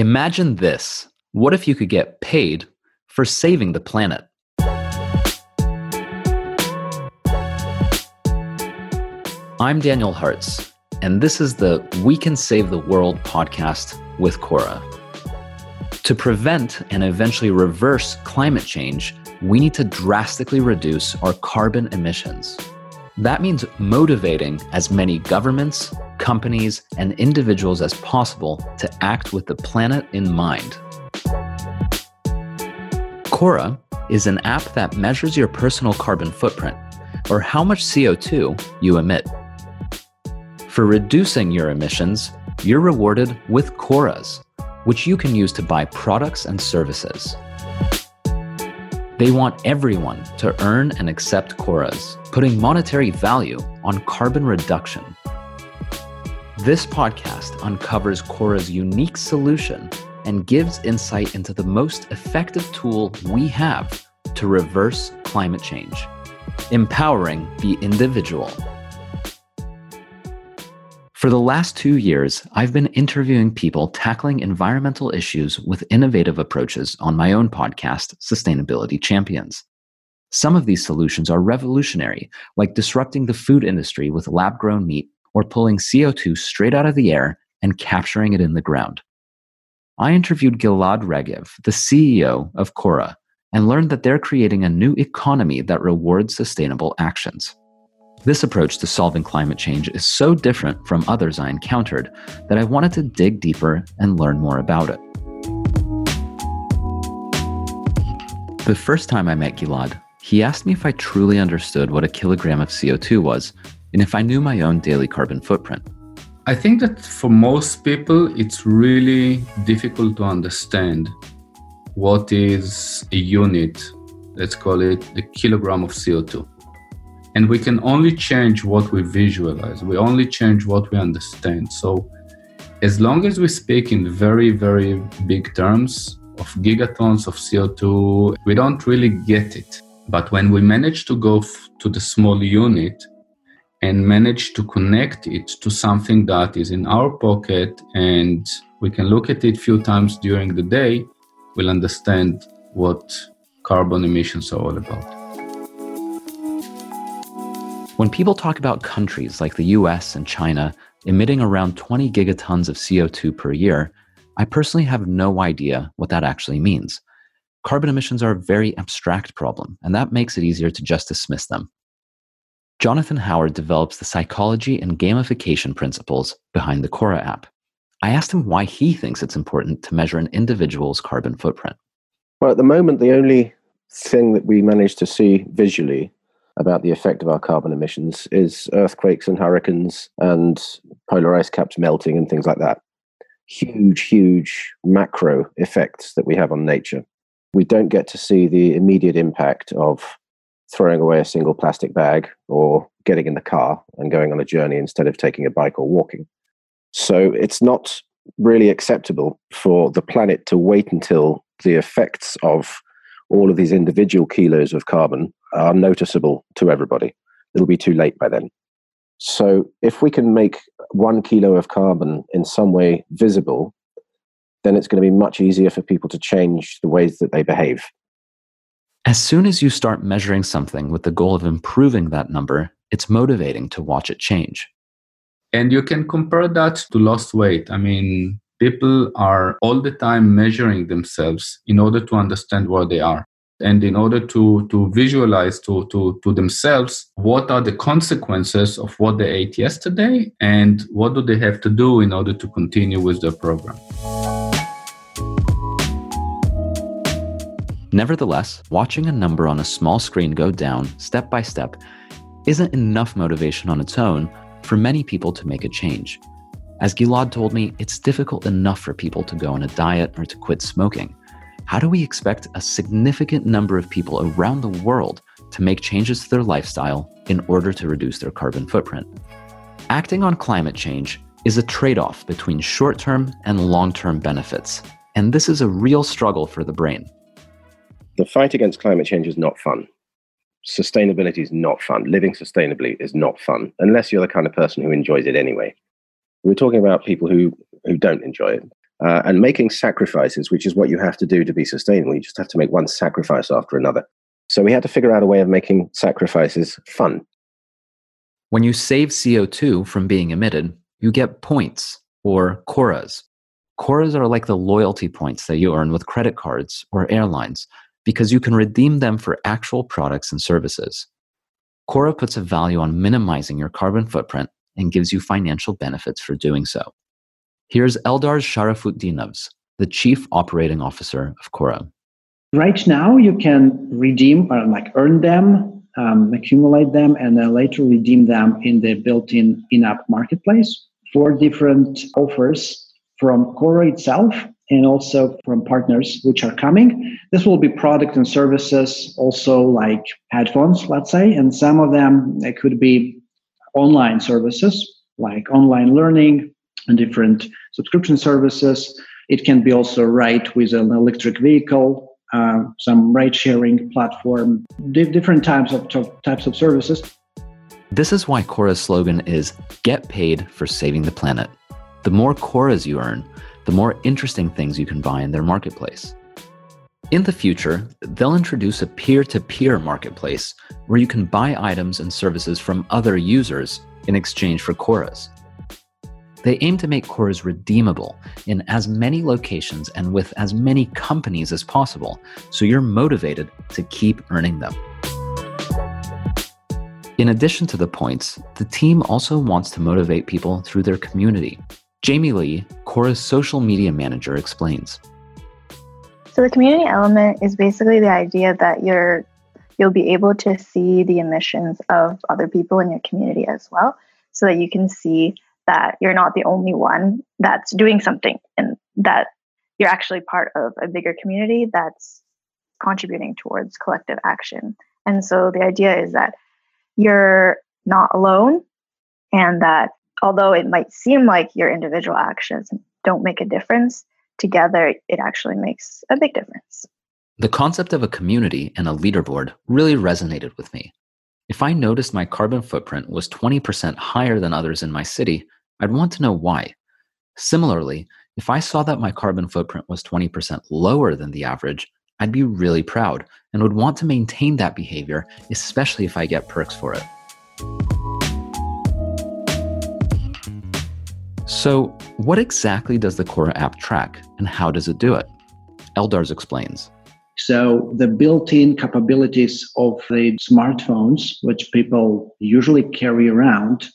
Imagine this. What if you could get paid for saving the planet? I'm Daniel Hartz, and this is the We Can Save the World podcast with Cora. To prevent and eventually reverse climate change, we need to drastically reduce our carbon emissions. That means motivating as many governments, companies, and individuals as possible to act with the planet in mind. Cora is an app that measures your personal carbon footprint, or how much CO2 you emit. For reducing your emissions, you're rewarded with Coras, which you can use to buy products and services. They want everyone to earn and accept Coras, putting monetary value on carbon reduction. This podcast uncovers Cora's unique solution and gives insight into the most effective tool we have to reverse climate change, empowering the individual. For the last two years, I've been interviewing people tackling environmental issues with innovative approaches on my own podcast, Sustainability Champions. Some of these solutions are revolutionary, like disrupting the food industry with lab grown meat or pulling CO2 straight out of the air and capturing it in the ground. I interviewed Gilad Regev, the CEO of Cora, and learned that they're creating a new economy that rewards sustainable actions. This approach to solving climate change is so different from others I encountered that I wanted to dig deeper and learn more about it. The first time I met Gilad, he asked me if I truly understood what a kilogram of CO2 was and if I knew my own daily carbon footprint. I think that for most people, it's really difficult to understand what is a unit, let's call it the kilogram of CO2 and we can only change what we visualize. We only change what we understand. So as long as we speak in very very big terms of gigatons of co2 we don't really get it. But when we manage to go f- to the small unit and manage to connect it to something that is in our pocket and we can look at it few times during the day we'll understand what carbon emissions are all about when people talk about countries like the US and China emitting around 20 gigatons of CO2 per year, I personally have no idea what that actually means. Carbon emissions are a very abstract problem, and that makes it easier to just dismiss them. Jonathan Howard develops the psychology and gamification principles behind the Cora app. I asked him why he thinks it's important to measure an individual's carbon footprint. Well, at the moment, the only thing that we manage to see visually about the effect of our carbon emissions is earthquakes and hurricanes and polar ice caps melting and things like that. Huge, huge macro effects that we have on nature. We don't get to see the immediate impact of throwing away a single plastic bag or getting in the car and going on a journey instead of taking a bike or walking. So it's not really acceptable for the planet to wait until the effects of all of these individual kilos of carbon are noticeable to everybody. It'll be too late by then. So, if we can make one kilo of carbon in some way visible, then it's going to be much easier for people to change the ways that they behave. As soon as you start measuring something with the goal of improving that number, it's motivating to watch it change. And you can compare that to lost weight. I mean, people are all the time measuring themselves in order to understand where they are and in order to to visualize to to to themselves what are the consequences of what they ate yesterday and what do they have to do in order to continue with their program Nevertheless, watching a number on a small screen go down step by step isn't enough motivation on its own for many people to make a change. As Gilad told me, it's difficult enough for people to go on a diet or to quit smoking how do we expect a significant number of people around the world to make changes to their lifestyle in order to reduce their carbon footprint? Acting on climate change is a trade off between short term and long term benefits, and this is a real struggle for the brain. The fight against climate change is not fun. Sustainability is not fun. Living sustainably is not fun, unless you're the kind of person who enjoys it anyway. We're talking about people who, who don't enjoy it uh, and making sacrifices, which is what you have to do to be sustainable. You just have to make one sacrifice after another. So we had to figure out a way of making sacrifices fun. When you save CO2 from being emitted, you get points or Coras. Coras are like the loyalty points that you earn with credit cards or airlines because you can redeem them for actual products and services. Cora puts a value on minimizing your carbon footprint and gives you financial benefits for doing so. Here's Eldar Sharafutdinovs, the Chief Operating Officer of Cora. Right now, you can redeem or like earn them, um, accumulate them, and then later redeem them in the built-in in-app marketplace. Four different offers from Cora itself and also from partners which are coming. This will be product and services, also like headphones, let's say, and some of them it could be online services like online learning and different subscription services. It can be also right with an electric vehicle uh, some ride sharing platform, di- different types of types of services. This is why Cora's slogan is "Get paid for saving the planet." The more Coras you earn, the more interesting things you can buy in their marketplace. In the future, they'll introduce a peer to peer marketplace where you can buy items and services from other users in exchange for Coras. They aim to make Coras redeemable in as many locations and with as many companies as possible, so you're motivated to keep earning them. In addition to the points, the team also wants to motivate people through their community. Jamie Lee, Cora's social media manager, explains. So the community element is basically the idea that you're you'll be able to see the emissions of other people in your community as well so that you can see that you're not the only one that's doing something and that you're actually part of a bigger community that's contributing towards collective action. And so the idea is that you're not alone and that although it might seem like your individual actions don't make a difference, together it actually makes a big difference. The concept of a community and a leaderboard really resonated with me. If I noticed my carbon footprint was 20% higher than others in my city, I'd want to know why. Similarly, if I saw that my carbon footprint was 20% lower than the average, I'd be really proud and would want to maintain that behavior, especially if I get perks for it. So, what exactly does the Cora app track and how does it do it? Eldars explains. So, the built in capabilities of the smartphones, which people usually carry around,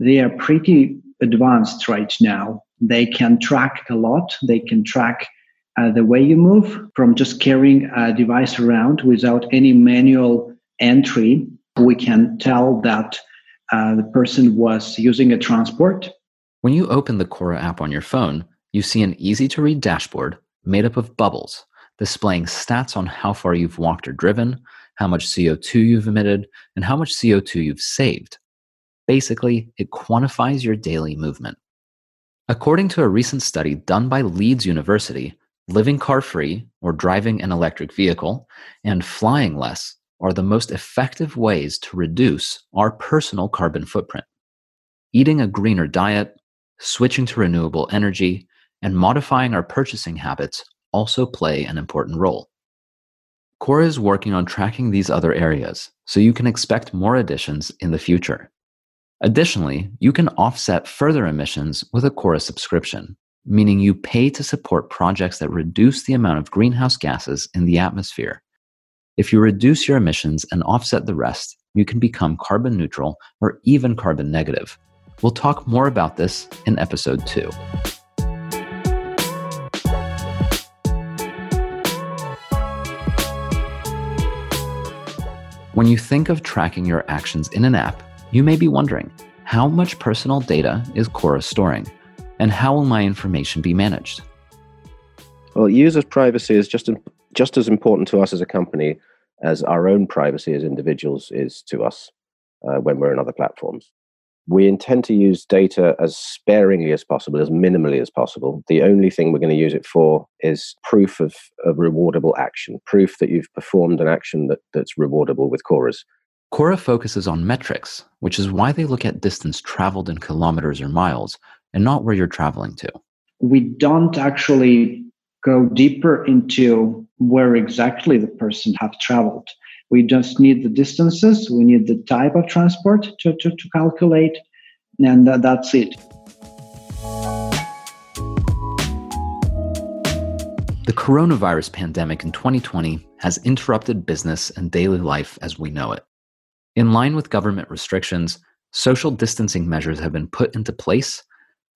they are pretty advanced right now. They can track a lot. They can track uh, the way you move from just carrying a device around without any manual entry. We can tell that uh, the person was using a transport. When you open the Cora app on your phone, you see an easy to read dashboard made up of bubbles displaying stats on how far you've walked or driven, how much CO2 you've emitted, and how much CO2 you've saved. Basically, it quantifies your daily movement. According to a recent study done by Leeds University, living car free or driving an electric vehicle and flying less are the most effective ways to reduce our personal carbon footprint. Eating a greener diet, switching to renewable energy, and modifying our purchasing habits also play an important role. Cora is working on tracking these other areas, so you can expect more additions in the future. Additionally, you can offset further emissions with a Cora subscription, meaning you pay to support projects that reduce the amount of greenhouse gases in the atmosphere. If you reduce your emissions and offset the rest, you can become carbon neutral or even carbon negative. We'll talk more about this in episode 2. When you think of tracking your actions in an app, you may be wondering how much personal data is Cora storing, and how will my information be managed? Well, users' privacy is just, just as important to us as a company as our own privacy as individuals is to us uh, when we're in other platforms. We intend to use data as sparingly as possible, as minimally as possible. The only thing we're going to use it for is proof of, of rewardable action, proof that you've performed an action that, that's rewardable with Coras. Cora focuses on metrics, which is why they look at distance traveled in kilometers or miles and not where you're traveling to. we don't actually go deeper into where exactly the person have traveled. We just need the distances, we need the type of transport to, to, to calculate, and that's it. The coronavirus pandemic in 2020 has interrupted business and daily life as we know it. In line with government restrictions, social distancing measures have been put into place.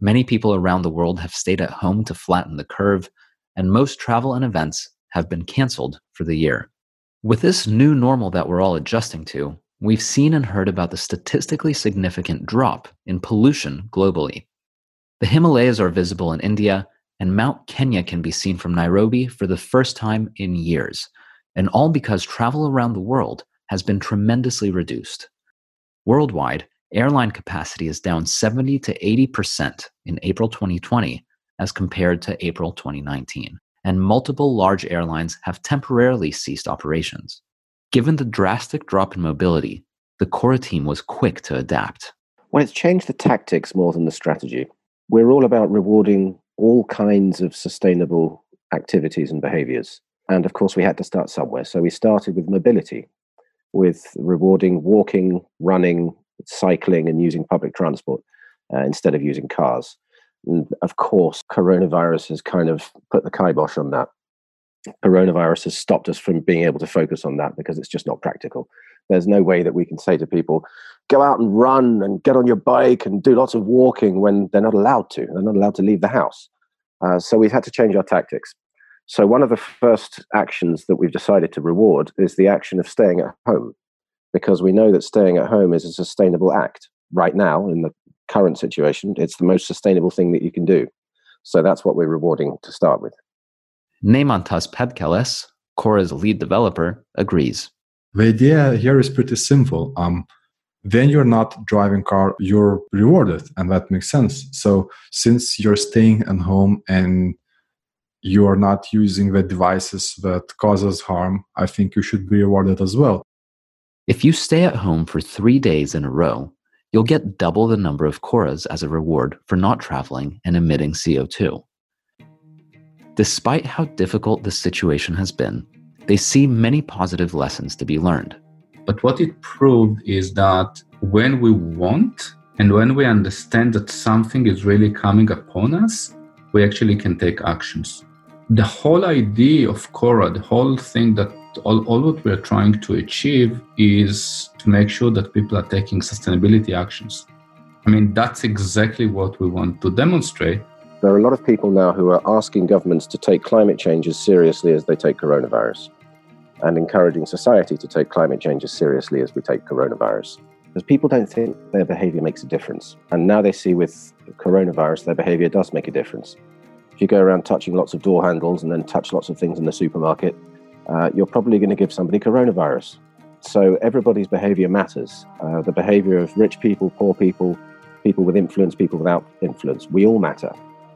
Many people around the world have stayed at home to flatten the curve, and most travel and events have been canceled for the year. With this new normal that we're all adjusting to, we've seen and heard about the statistically significant drop in pollution globally. The Himalayas are visible in India, and Mount Kenya can be seen from Nairobi for the first time in years, and all because travel around the world has been tremendously reduced. Worldwide, airline capacity is down 70 to 80% in April 2020 as compared to April 2019 and multiple large airlines have temporarily ceased operations. Given the drastic drop in mobility, the Cora team was quick to adapt. Well, it's changed the tactics more than the strategy. We're all about rewarding all kinds of sustainable activities and behaviors. And of course, we had to start somewhere. So we started with mobility, with rewarding walking, running, cycling, and using public transport uh, instead of using cars. And of course, coronavirus has kind of put the kibosh on that. Coronavirus has stopped us from being able to focus on that because it's just not practical. There's no way that we can say to people, go out and run and get on your bike and do lots of walking when they're not allowed to. They're not allowed to leave the house. Uh, so we've had to change our tactics. So, one of the first actions that we've decided to reward is the action of staying at home, because we know that staying at home is a sustainable act right now in the current situation, it's the most sustainable thing that you can do. So that's what we're rewarding to start with. Neimantas Pedkeles, Cora's lead developer, agrees. The idea here is pretty simple. Um, when you're not driving car, you're rewarded, and that makes sense. So since you're staying at home and you are not using the devices that causes harm, I think you should be rewarded as well. If you stay at home for three days in a row, you'll get double the number of Coras as a reward for not traveling and emitting CO2. Despite how difficult the situation has been, they see many positive lessons to be learned. But what it proved is that when we want and when we understand that something is really coming upon us, we actually can take actions. The whole idea of Cora, the whole thing that all, all what we're trying to achieve is to make sure that people are taking sustainability actions. I mean, that's exactly what we want to demonstrate. There are a lot of people now who are asking governments to take climate change as seriously as they take coronavirus and encouraging society to take climate change as seriously as we take coronavirus. Because people don't think their behavior makes a difference. And now they see with coronavirus, their behavior does make a difference. If you go around touching lots of door handles and then touch lots of things in the supermarket, uh, you're probably going to give somebody coronavirus. So everybody's behavior matters. Uh, the behavior of rich people, poor people, people with influence, people without influence, we all matter.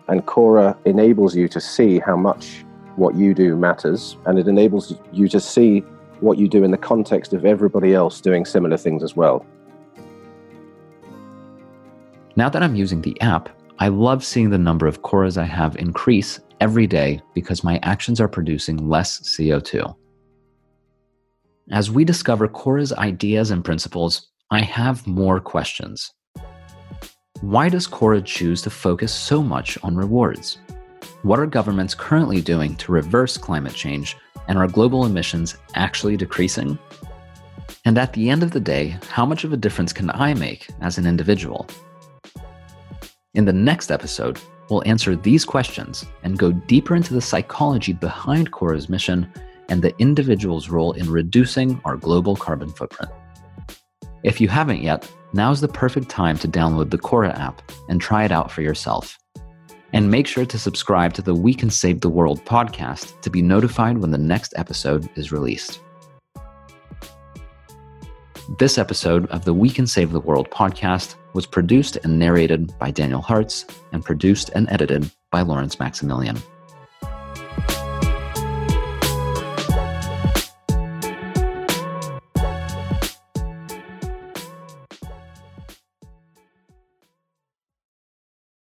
And Cora enables you to see how much what you do matters, and it enables you to see what you do in the context of everybody else doing similar things as well. Now that I'm using the app, I love seeing the number of Coras I have increase every day because my actions are producing less CO2. As we discover Cora's ideas and principles, I have more questions. Why does Cora choose to focus so much on rewards? What are governments currently doing to reverse climate change, and are global emissions actually decreasing? And at the end of the day, how much of a difference can I make as an individual? In the next episode, we'll answer these questions and go deeper into the psychology behind Cora's mission and the individual's role in reducing our global carbon footprint. If you haven't yet, now's the perfect time to download the Cora app and try it out for yourself. And make sure to subscribe to the We Can Save the World podcast to be notified when the next episode is released. This episode of the We Can Save the World podcast was produced and narrated by Daniel Hartz and produced and edited by Lawrence Maximilian.